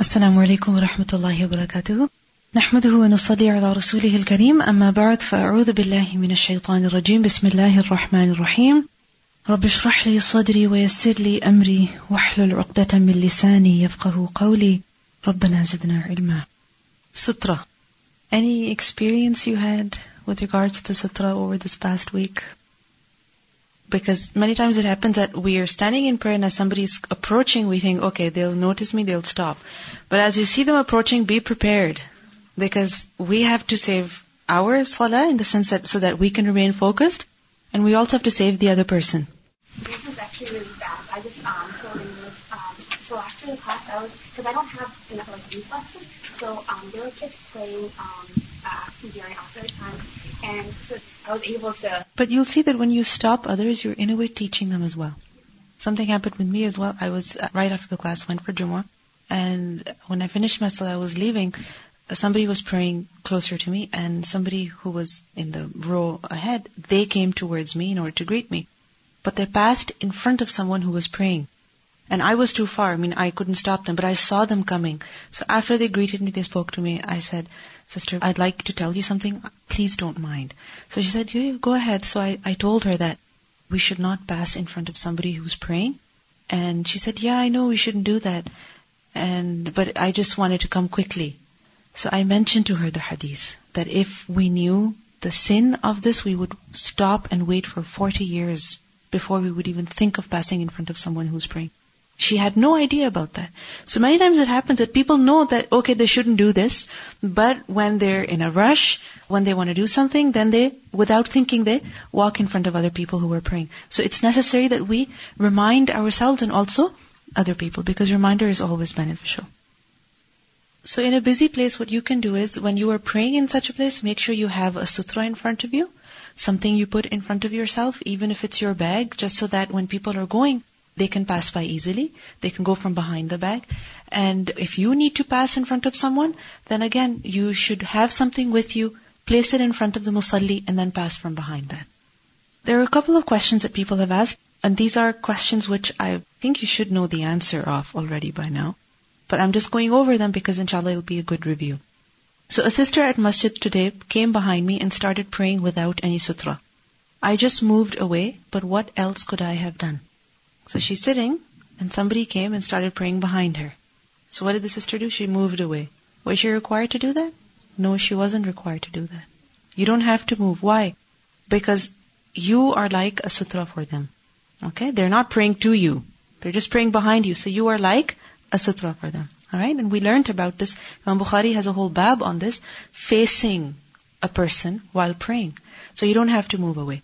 السلام عليكم ورحمة الله وبركاته. نحمده ونصلي على رسوله الكريم. أما بعد فأعوذ بالله من الشيطان الرجيم. بسم الله الرحمن الرحيم. رب اشرح لي صدري ويسر لي أمري واحلل عقدة من لساني يفقه قولي. ربنا زدنا علما. Sutra Any experience you had with regards to sutra over this past week? Because many times it happens that we are standing in prayer and as somebody is approaching, we think, okay, they'll notice me, they'll stop. But as you see them approaching, be prepared. Because we have to save our salah in the sense that, so that we can remain focused, and we also have to save the other person. This is actually really bad. I just um, him that, um, so after the class, I was, because I don't have enough like reflexes, so um, there were kids playing um, uh, during Asr time, and so I was able to. But you'll see that when you stop others, you're in a way teaching them as well. Something happened with me as well. I was uh, right after the class went for Jumu'ah, and when I finished my salah, I was leaving. Somebody was praying closer to me, and somebody who was in the row ahead, they came towards me in order to greet me. But they passed in front of someone who was praying. And I was too far. I mean, I couldn't stop them, but I saw them coming. So after they greeted me, they spoke to me. I said, Sister, I'd like to tell you something. Please don't mind. So she said, yeah, go ahead. So I, I told her that we should not pass in front of somebody who's praying. And she said, yeah, I know we shouldn't do that. And, but I just wanted to come quickly. So I mentioned to her the hadith that if we knew the sin of this, we would stop and wait for 40 years before we would even think of passing in front of someone who's praying. She had no idea about that. So many times it happens that people know that, okay, they shouldn't do this, but when they're in a rush, when they want to do something, then they, without thinking, they walk in front of other people who are praying. So it's necessary that we remind ourselves and also other people, because reminder is always beneficial. So in a busy place, what you can do is, when you are praying in such a place, make sure you have a sutra in front of you, something you put in front of yourself, even if it's your bag, just so that when people are going, they can pass by easily. They can go from behind the bag. And if you need to pass in front of someone, then again, you should have something with you, place it in front of the musalli, and then pass from behind that. There are a couple of questions that people have asked, and these are questions which I think you should know the answer of already by now. But I'm just going over them because inshallah it'll be a good review. So a sister at masjid today came behind me and started praying without any sutra. I just moved away, but what else could I have done? So she's sitting, and somebody came and started praying behind her. So what did the sister do? She moved away. Was she required to do that? No, she wasn't required to do that. You don't have to move. Why? Because you are like a sutra for them. Okay? They're not praying to you. They're just praying behind you. So you are like a sutra for them. Alright? And we learned about this. Imam Bukhari has a whole bab on this, facing a person while praying. So you don't have to move away.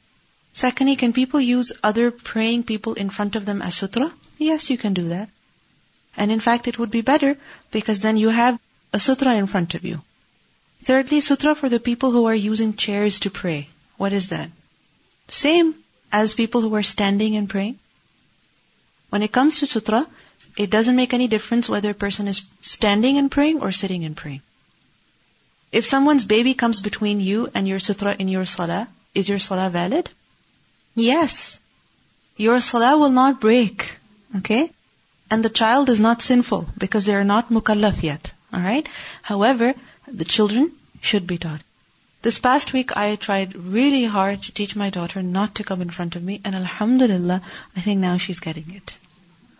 Secondly, can people use other praying people in front of them as sutra? Yes, you can do that. And in fact, it would be better because then you have a sutra in front of you. Thirdly, sutra for the people who are using chairs to pray. What is that? Same as people who are standing and praying. When it comes to sutra, it doesn't make any difference whether a person is standing and praying or sitting and praying. If someone's baby comes between you and your sutra in your salah, is your salah valid? Yes. Your salah will not break. Okay? And the child is not sinful because they are not mukallaf yet. Alright? However, the children should be taught. This past week I tried really hard to teach my daughter not to come in front of me and alhamdulillah, I think now she's getting it.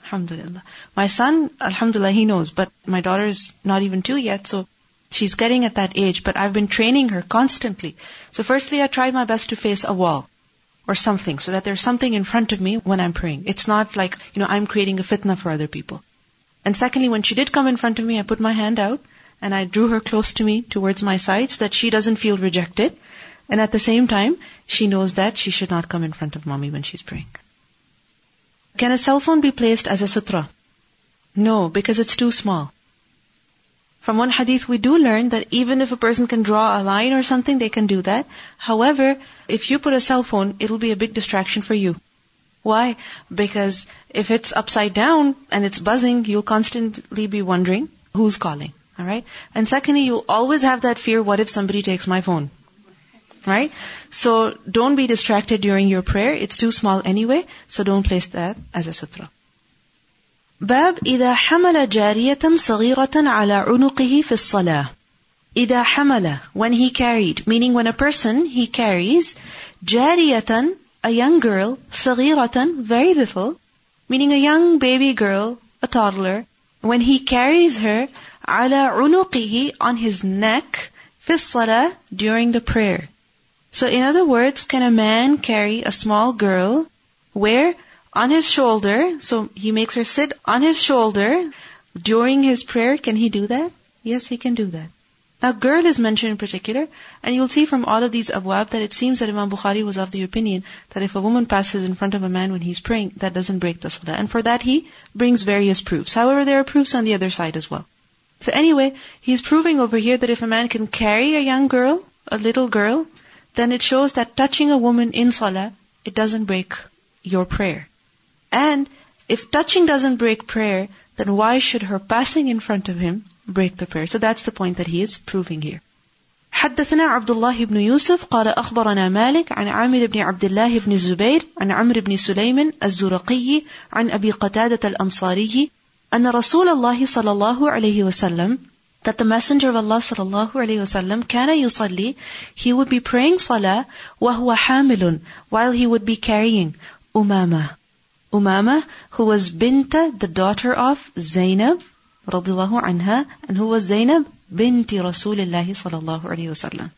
Alhamdulillah. My son, alhamdulillah, he knows, but my daughter is not even two yet, so she's getting at that age, but I've been training her constantly. So firstly I tried my best to face a wall or something so that there's something in front of me when I'm praying. It's not like, you know, I'm creating a fitna for other people. And secondly, when she did come in front of me, I put my hand out and I drew her close to me towards my side so that she doesn't feel rejected. And at the same time, she knows that she should not come in front of mommy when she's praying. Can a cell phone be placed as a sutra? No, because it's too small. From one hadith, we do learn that even if a person can draw a line or something, they can do that. However, if you put a cell phone, it'll be a big distraction for you. Why? Because if it's upside down and it's buzzing, you'll constantly be wondering who's calling. Alright? And secondly, you'll always have that fear, what if somebody takes my phone? Right? So don't be distracted during your prayer. It's too small anyway, so don't place that as a sutra. باب إذا حمل جارية صغيرة على عنقه في الصلاة إذا حمل when he carried meaning when a person he carries جارية a young girl صغيرة very little meaning a young baby girl a toddler when he carries her على عنقه on his neck في الصلاة during the prayer so in other words can a man carry a small girl where on his shoulder, so he makes her sit on his shoulder during his prayer. Can he do that? Yes, he can do that. Now, girl is mentioned in particular, and you'll see from all of these abwab that it seems that Imam Bukhari was of the opinion that if a woman passes in front of a man when he's praying, that doesn't break the salah. And for that, he brings various proofs. However, there are proofs on the other side as well. So anyway, he's proving over here that if a man can carry a young girl, a little girl, then it shows that touching a woman in salah, it doesn't break your prayer. And if touching doesn't break prayer, then why should her passing in front of him break the prayer? So that's the point that he is proving here. حدثنا عبد الله بن يوسف قال أخبرنا مالك عن عامر بن عبد الله بن الزبير عن عمرو بن سليم الزرقي عن أبي قتادة الأنصاري أن رسول الله صلى الله عليه وسلم that the Messenger of Allah صلى الله عليه وسلم كان يصلي he would be praying salah وهو حامل while he would be carrying أمامة Umama, who was Binta, the daughter of Zainab, radiallahu anha, and who was Zainab binti Rasulillahi sallallahu alayhi wasallam.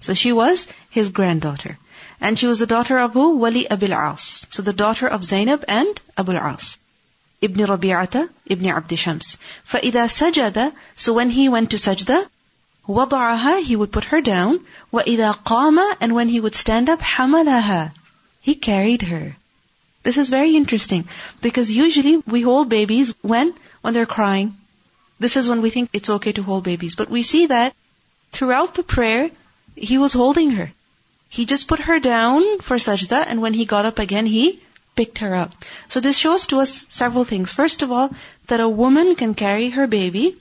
So she was his granddaughter. And she was the daughter of who? Wali Abil As. So the daughter of Zainab and Abu As. Ibn Rabi'ata, Ibn Abd Shams. فَإِذَا سَجَدَ So when he went to sajda, وَضَعَهَا He would put her down. وَإِذَا قَامَ And when he would stand up, حَمَلَهَا He carried her. This is very interesting because usually we hold babies when? When they're crying. This is when we think it's okay to hold babies. But we see that throughout the prayer, he was holding her. He just put her down for sajda and when he got up again, he picked her up. So this shows to us several things. First of all, that a woman can carry her baby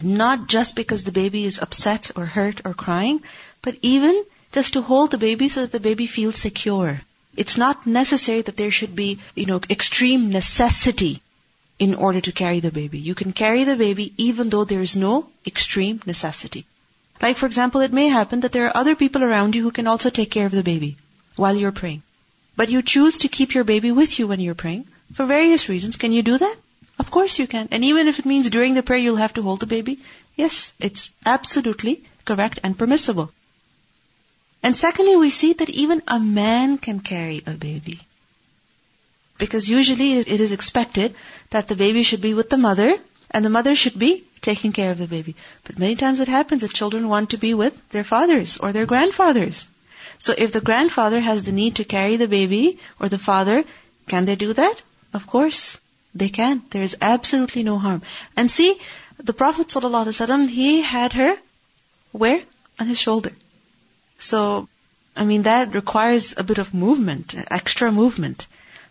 not just because the baby is upset or hurt or crying, but even just to hold the baby so that the baby feels secure. It's not necessary that there should be, you know, extreme necessity in order to carry the baby. You can carry the baby even though there is no extreme necessity. Like for example, it may happen that there are other people around you who can also take care of the baby while you're praying. But you choose to keep your baby with you when you're praying for various reasons. Can you do that? Of course you can. And even if it means during the prayer you'll have to hold the baby, yes, it's absolutely correct and permissible. And secondly, we see that even a man can carry a baby. Because usually it is expected that the baby should be with the mother and the mother should be taking care of the baby. But many times it happens that children want to be with their fathers or their grandfathers. So if the grandfather has the need to carry the baby or the father, can they do that? Of course, they can. There is absolutely no harm. And see, the Prophet ﷺ, he had her where? On his shoulder. So, I mean, that requires a bit of movement, extra movement.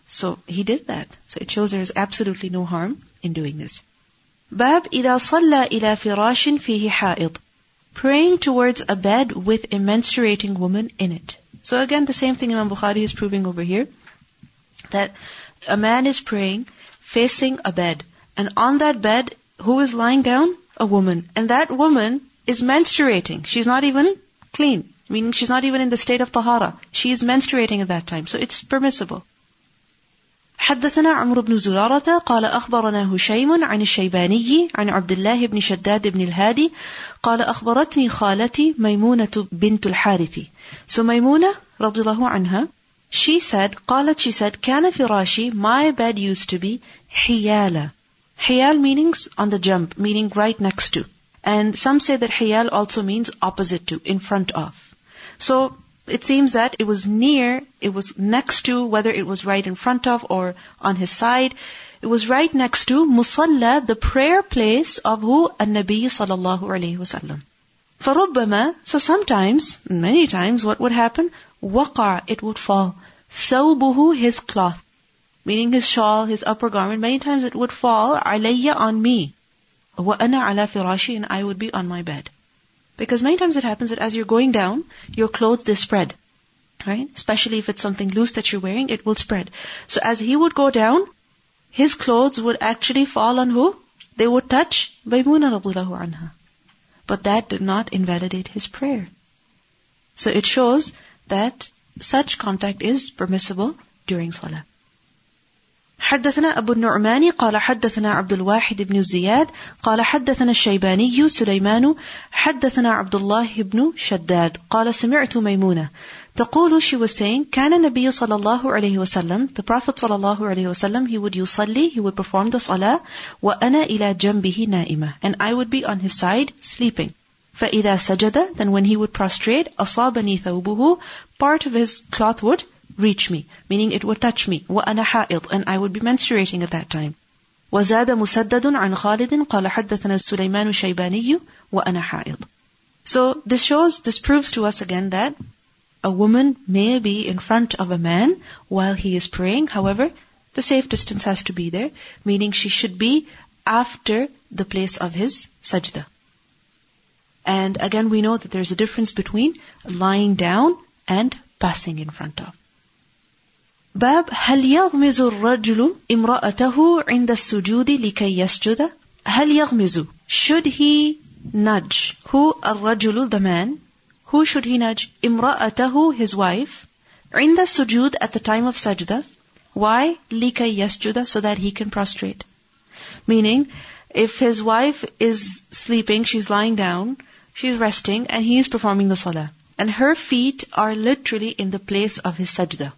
So he did that. So it shows there is absolutely no harm in doing this. باب إذا صلى إلى فراش فيه حائض Praying towards a bed with a menstruating woman in it. So again, the same thing Imam Bukhari is proving over here. That a man is praying facing a bed. And on that bed, who is lying down? A woman. And that woman is menstruating. She's not even clean meaning she's not even in the state of tahara. She is menstruating at that time, so it's permissible. حدثنا عمرو بن زرارة قال أخبرنا هشيم عن الشيباني عن عبد الله بن شداد بن الهادي قال أخبرتني خالتي ميمونة بنت الحارث So Maimuna رضي الله عنها she said قالت she said كان فراشي my bed used to be حيالة حيال meanings on the jump meaning right next to and some say that حيال also means opposite to in front of so it seems that it was near, it was next to, whether it was right in front of or on his side, it was right next to Musalla, the prayer place of who? An-Nabi sallallahu alayhi wasallam. فَرُبَّمَا So sometimes, many times, what would happen? وَقَعَ It would fall. ثَوْبُهُ His cloth. Meaning his shawl, his upper garment. Many times it would fall عَلَيَّ on me. وَأَنَا عَلَى فِرَاشِي And I would be on my bed. Because many times it happens that as you're going down, your clothes, they spread. Right? Especially if it's something loose that you're wearing, it will spread. So as he would go down, his clothes would actually fall on who? They would touch Maymuna radiallahu anha. But that did not invalidate his prayer. So it shows that such contact is permissible during salah. حدثنا أبو النعمان قال حدثنا عبد الواحد بن زياد قال حدثنا الشيباني سليمان حدثنا عبد الله بن شداد قال سمعت ميمونة تقول she was saying كان النبي صلى الله عليه وسلم the Prophet صلى الله عليه وسلم he would يصلي he would perform the salah وأنا إلى جنبه نائمة and I would be on his side sleeping فإذا سجد then when he would prostrate أصابني ثوبه part of his cloth would reach me, meaning it would touch me. وأنا حائض, and I would be menstruating at that time. وزاد مسدد عن خالد قال حدثنا سليمان الشيباني وأنا حائض. So this shows, this proves to us again that a woman may be in front of a man while he is praying. However, the safe distance has to be there, meaning she should be after the place of his sajda. And again, we know that there's a difference between lying down and passing in front of. باب هل يغمز الرجل امرأته عند السجود لكي يسجد هل يغمز should he nudge who الرجل the man who should he nudge امرأته his wife عند السجود at the time of sajda why لكي يسجد so that he can prostrate meaning if his wife is sleeping she's lying down she's resting and he is performing the salah and her feet are literally in the place of his sajda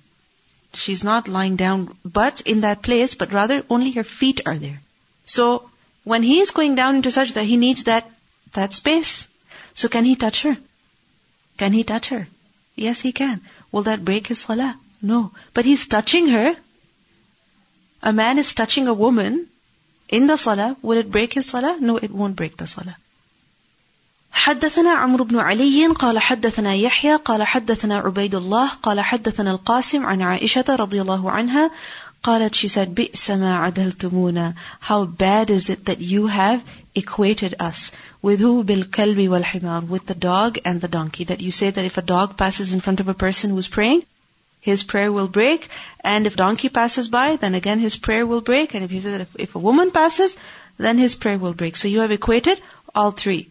She's not lying down, but in that place, but rather only her feet are there. So when he is going down into sajda, he needs that, that space. So can he touch her? Can he touch her? Yes, he can. Will that break his salah? No. But he's touching her. A man is touching a woman in the salah. Will it break his salah? No, it won't break the salah. حدثنا عمرو بن علي قال حدثنا يحيى قال حدثنا عبيد الله قال حدثنا القاسم عن عائشة رضي الله عنها قالت she said بئس ما عدلتمونا how bad is it that you have equated us with who بالكلب والحمار with the dog and the donkey that you say that if a dog passes in front of a person who's praying his prayer will break and if donkey passes by then again his prayer will break and if you say that if, if a woman passes then his prayer will break so you have equated all three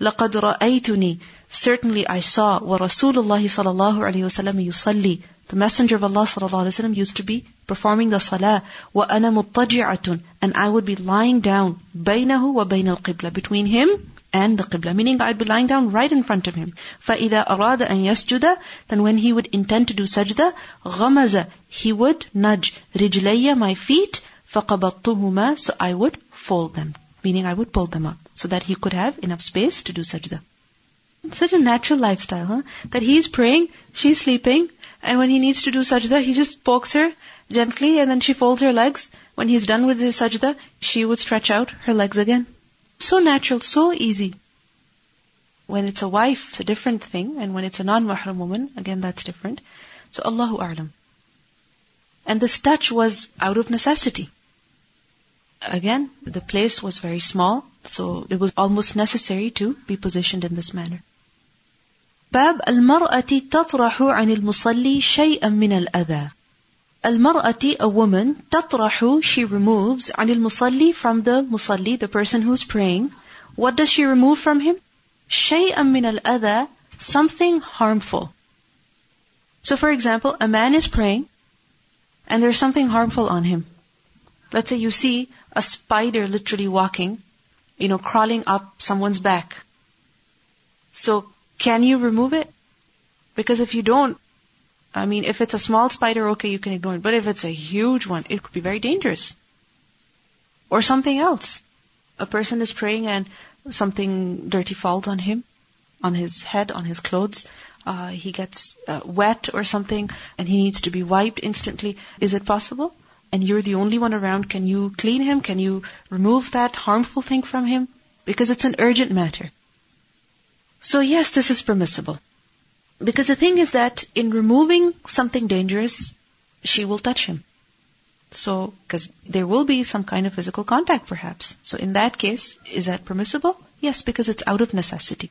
لقد رأيتني Certainly I saw ورسول الله صلى الله عليه وسلم يصلي The Messenger of Allah صلى الله عليه وسلم used to be performing the salah وأنا مضطجعة and I would be lying down بينه وبين القبلة between him and the qibla meaning I'd be lying down right in front of him فإذا أراد أن يسجد then when he would intend to do sajda غمز he would nudge رجلي my feet فقبضتهما so I would fold them meaning I would pull them up so that he could have enough space to do sajda. It's such a natural lifestyle, huh? That he's praying, she's sleeping, and when he needs to do sajda, he just pokes her gently and then she folds her legs. When he's done with his sajda, she would stretch out her legs again. So natural, so easy. When it's a wife, it's a different thing, and when it's a non-mahram woman, again that's different. So Allahu A'lam. And this touch was out of necessity. Again, the place was very small, so it was almost necessary to be positioned in this manner. باب المرأة تطرح عن المصلي شيئا من الأذى. المرأة, a woman, تطرح, she removes عن المصلي from the musalli, the person who's praying. What does she remove from him? شيئا من الأذى, something harmful. So for example, a man is praying and there's something harmful on him. Let's say you see a spider literally walking, you know, crawling up someone's back. So can you remove it? Because if you don't, I mean, if it's a small spider, okay, you can ignore it. But if it's a huge one, it could be very dangerous. Or something else. A person is praying and something dirty falls on him, on his head, on his clothes. Uh, he gets uh, wet or something and he needs to be wiped instantly. Is it possible? and you're the only one around, can you clean him? Can you remove that harmful thing from him? Because it's an urgent matter. So yes, this is permissible. Because the thing is that in removing something dangerous, she will touch him. So, because there will be some kind of physical contact perhaps. So in that case, is that permissible? Yes, because it's out of necessity.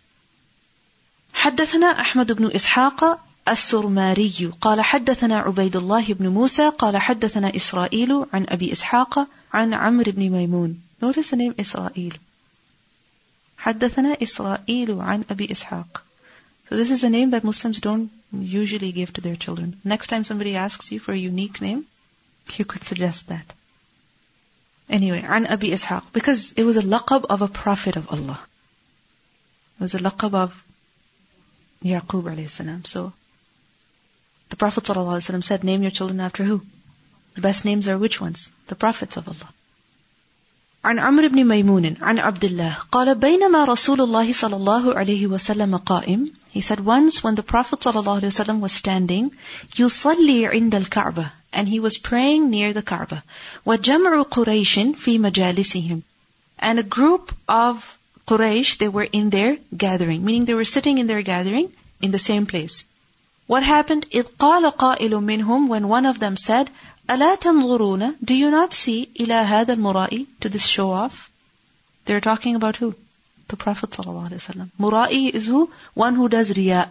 حدثنا أحمد بن إسحاق السرماري قال حدثنا عبيد الله بن موسى قال حدثنا إسرائيل عن أبي إسحاق عن عمرو بن ميمون Notice the name إسرائيل حدثنا إسرائيل عن أبي إسحاق So this is a name that Muslims don't usually give to their children. Next time somebody asks you for a unique name, you could suggest that. Anyway, عن أبي إسحاق because it was a laqab of a prophet of Allah. It was a laqab of Yaqub alayhi salam. So the Prophet ﷺ said, name your children after who? The best names are which ones? The prophets of Allah. عن عمرو بن ميمون عن عبد الله قال بينما رسول الله صلى الله عليه وسلم قائم He said once when the Prophet صلى الله عليه وسلم was standing يصلي عند الكعبة and he was praying near the Kaaba وجمع قريش في مجالسهم and a group of Quraysh they were in their gathering meaning they were sitting in their gathering in the same place what happened? إذ قال قائل منهم when one of them said, ألا تنظرون? Do you not see إلى هذا المرائي to this show off? They're talking about who? The Prophet ﷺ. Mura'i is who? One who does riya.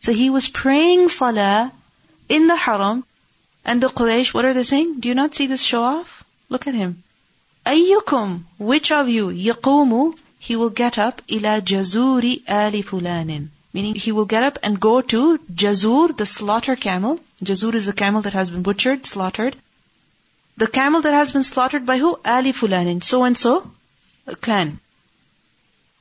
So he was praying salah in the haram and the Quraysh, what are they saying? Do you not see this show off? Look at him. أيكم, which of you, يقوم, he will get up إلى جزور آل فلان. Meaning he will get up and go to Jazur, the slaughter camel. Jazur is the camel that has been butchered, slaughtered. The camel that has been slaughtered by who? Ali Fulanin, so and so clan.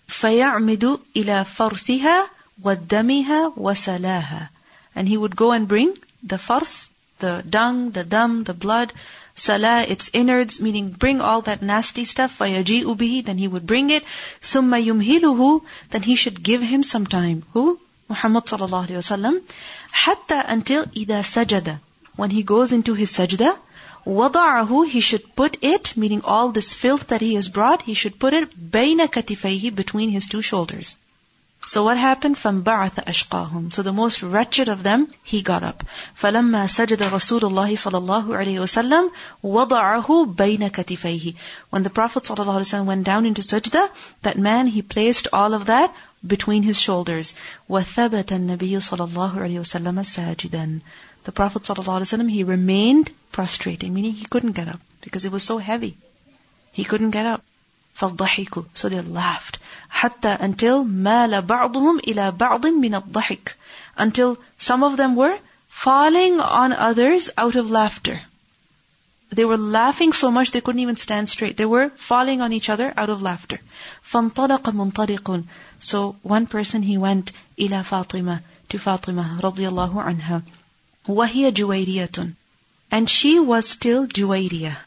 فَيَعْمِدُ إِلَى فَرْثِهَا وَدَّمِهَا وَسَلَاهَا And he would go and bring the farth, the dung, the dam, the blood, Sala, its innards, meaning bring all that nasty stuff, فَيَجِيءُ بِهِ Then he would bring it. ثُمَّ يُمْهِلُهُ Then he should give him some time. Who? Muhammad sallallahu alayhi وسلم. حَتَّى until إِذَا سَجَدَ When he goes into his sajda, وَضَعَهُ He should put it, meaning all this filth that he has brought, he should put it بَيْنَ كَتِفَيْهِ Between his two shoulders. So what happened? From فَانْبَعَثَ Ashqahum. So the most wretched of them, he got up. فَلَمَّا سَجَدَ رَسُولُ اللَّهِ صَلَى اللَّهُ عَلَيْهِ وَسَلَّمْ وَضَعَهُ بَيْنَ كَتِفَيْهِ When the Prophet sallam) went down into sajda, that man, he placed all of that between his shoulders. وَثَبَتَ النَّبِيُّ صَلَى اللَّهُ عَلَيْهِ وَسَلَّمَ سَاجِدًا The Prophet ﷺ, he remained prostrating, meaning he couldn't get up because it was so heavy. He couldn't get up. فَالضَّحِكُ So they laughed. حتى until مال بعضهم إلى بعض من الضحك until some of them were falling on others out of laughter. They were laughing so much they couldn't even stand straight. They were falling on each other out of laughter. فانطلق منطلق So one person he went إلى فاطمة to Fatima رضي الله عنها وهي جويرية and she was still Juwayriyah.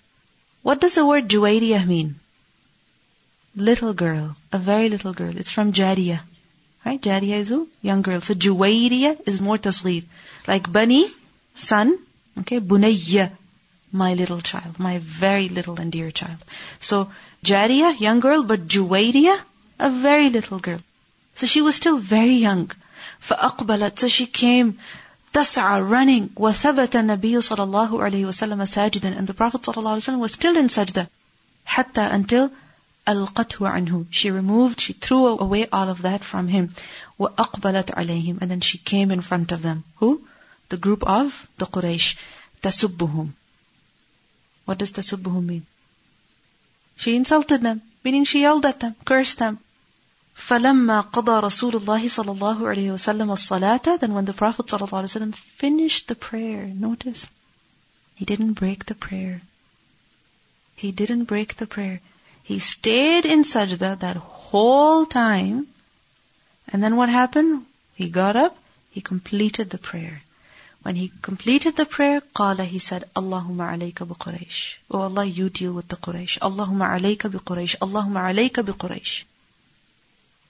What does the word Juwayriyah mean? little girl, a very little girl. It's from Jariya, Right? Jariya is who? Young girl. So Juwairiyah is more tasleef. Like Bani, son. Okay? Bunayya, my little child. My very little and dear child. So Jariya, young girl, but Juwairiyah, a very little girl. So she was still very young. فَأَقْبَلَتْ So she came تسعى running وثبت النبي صلى الله عليه وسلم ساجدا and the Prophet صلى الله عليه وسلم was still in sajda حتى until ألقته عنه. She removed, she threw away all of that from him. وأقبلت عليهم. And then she came in front of them. Who? The group of the Quraysh. تسبهم. What does تسبهم mean? She insulted them, meaning she yelled at them, cursed them. فلما قضى رسول الله صلى الله عليه وسلم الصلاة then when the Prophet صلى الله عليه وسلم finished the prayer notice he didn't break the prayer he didn't break the prayer He stayed in sajda that whole time. And then what happened? He got up, he completed the prayer. When he completed the prayer, qala, he said, Allahumma alayka bi Quraysh. Oh Allah, you deal with the Quraysh. Allahumma alayka bi Quraysh. Allahumma alayka bi Quraysh.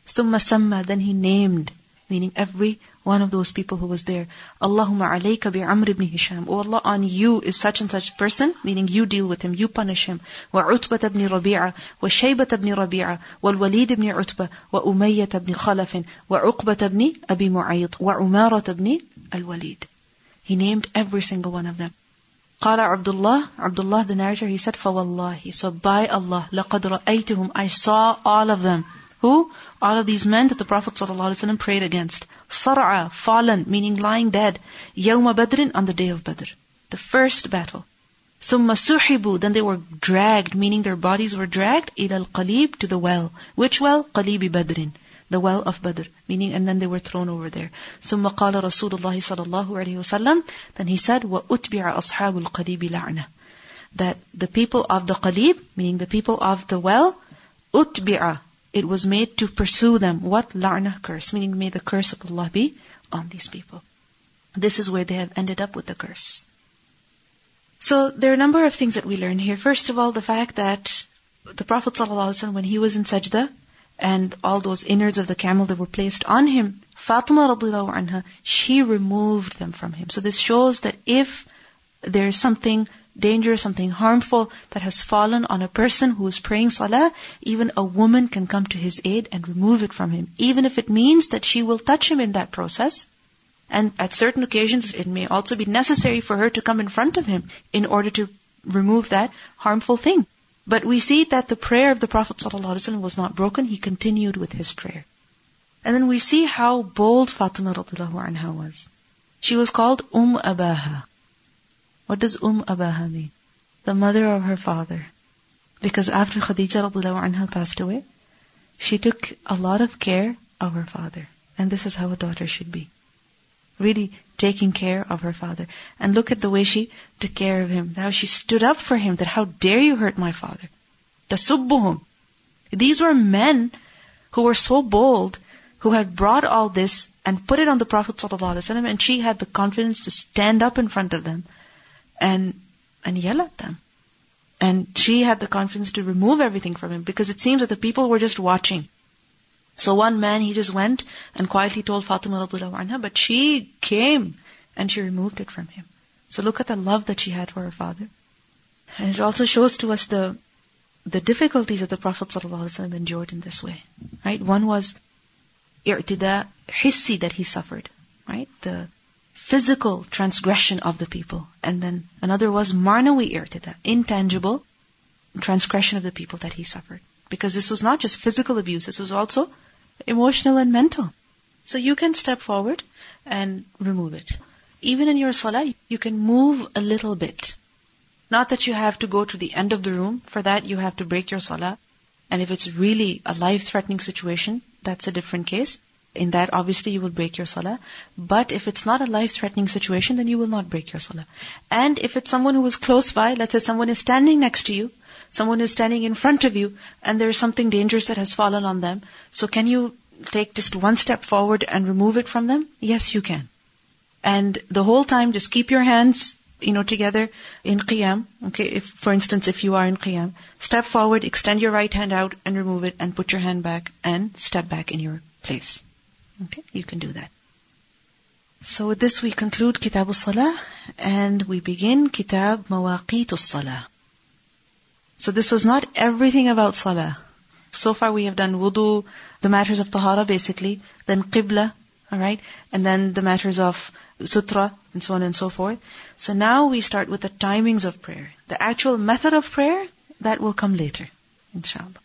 Thumma then he named meaning every one of those people who was there. Allahumma alayka bi Amr ibn Hisham. Oh Allah, on you is such and such person, meaning you deal with him, you punish him. Wa Utbat ibn Rabi'a, wa Shaybat ibn Rabi'a, wa Walid ibn Utba, wa Umayyat ibn Khalaf, wa Uqbat ibn Abi Mu'ayt, wa Umarat ibn al-Walid. He named every single one of them. قال Abdullah, Abdullah the narrator, he said, فَوَاللَّهِ So by Allah, لَقَدْ رَأَيْتُهُمْ I saw all of them. Who? All of these men that the Prophet ﷺ prayed against. Sar'a, fallen, meaning lying dead. Yawma Badrin, on the day of Badr. The first battle. Summa suhibu, then they were dragged, meaning their bodies were dragged, ilal qalib, to the well. Which well? Qalibi Badrin. The well of Badr. Meaning, and then they were thrown over there. Summa qala Rasulullah sallallahu alayhi wasallam. Then he said, wa utbi'a ashabul qalibi la'na. That the people of the qalib, meaning the people of the well, utbi'a, it was made to pursue them. What? La'na curse, meaning may the curse of Allah be on these people. This is where they have ended up with the curse. So there are a number of things that we learn here. First of all, the fact that the Prophet ﷺ, when he was in sajda, and all those innards of the camel that were placed on him, Fatima radiallahu anha, she removed them from him. So this shows that if there is something dangerous, something harmful that has fallen on a person who is praying salah, even a woman can come to his aid and remove it from him, even if it means that she will touch him in that process. And at certain occasions, it may also be necessary for her to come in front of him in order to remove that harmful thing. But we see that the prayer of the Prophet ﷺ was not broken. He continued with his prayer. And then we see how bold Fatima anha was. She was called Umm Abiha. What does Umm Abiha mean? The mother of her father. Because after Khadija anha passed away, she took a lot of care of her father. And this is how a daughter should be. Really taking care of her father. And look at the way she took care of him. How she stood up for him that how dare you hurt my father. Tasubbuhum. These were men who were so bold, who had brought all this and put it on the Prophet ﷺ, and she had the confidence to stand up in front of them and and yell at them. And she had the confidence to remove everything from him because it seems that the people were just watching. So one man, he just went and quietly told Fatima anha, but she came and she removed it from him. So look at the love that she had for her father. And it also shows to us the the difficulties that the Prophet ﷺ endured in this way. Right? One was i'tida hissi that he suffered. Right? The physical transgression of the people. And then another was ma'nawi irtida, intangible transgression of the people that he suffered. Because this was not just physical abuse, this was also emotional and mental. So you can step forward and remove it. Even in your salah, you can move a little bit. Not that you have to go to the end of the room. For that, you have to break your salah. And if it's really a life-threatening situation, that's a different case. In that, obviously, you will break your salah. But if it's not a life-threatening situation, then you will not break your salah. And if it's someone who is close by, let's say someone is standing next to you, someone is standing in front of you, and there is something dangerous that has fallen on them, so can you take just one step forward and remove it from them? Yes, you can. And the whole time, just keep your hands, you know, together in qiyam. Okay, if, for instance, if you are in qiyam, step forward, extend your right hand out and remove it, and put your hand back and step back in your place. Okay, you can do that. So with this we conclude Kitab al-Salah and we begin Kitab Mawaqit al-Salah. So this was not everything about Salah. So far we have done wudu, the matters of tahara basically, then qibla, alright, and then the matters of sutra, and so on and so forth. So now we start with the timings of prayer. The actual method of prayer, that will come later, inshallah.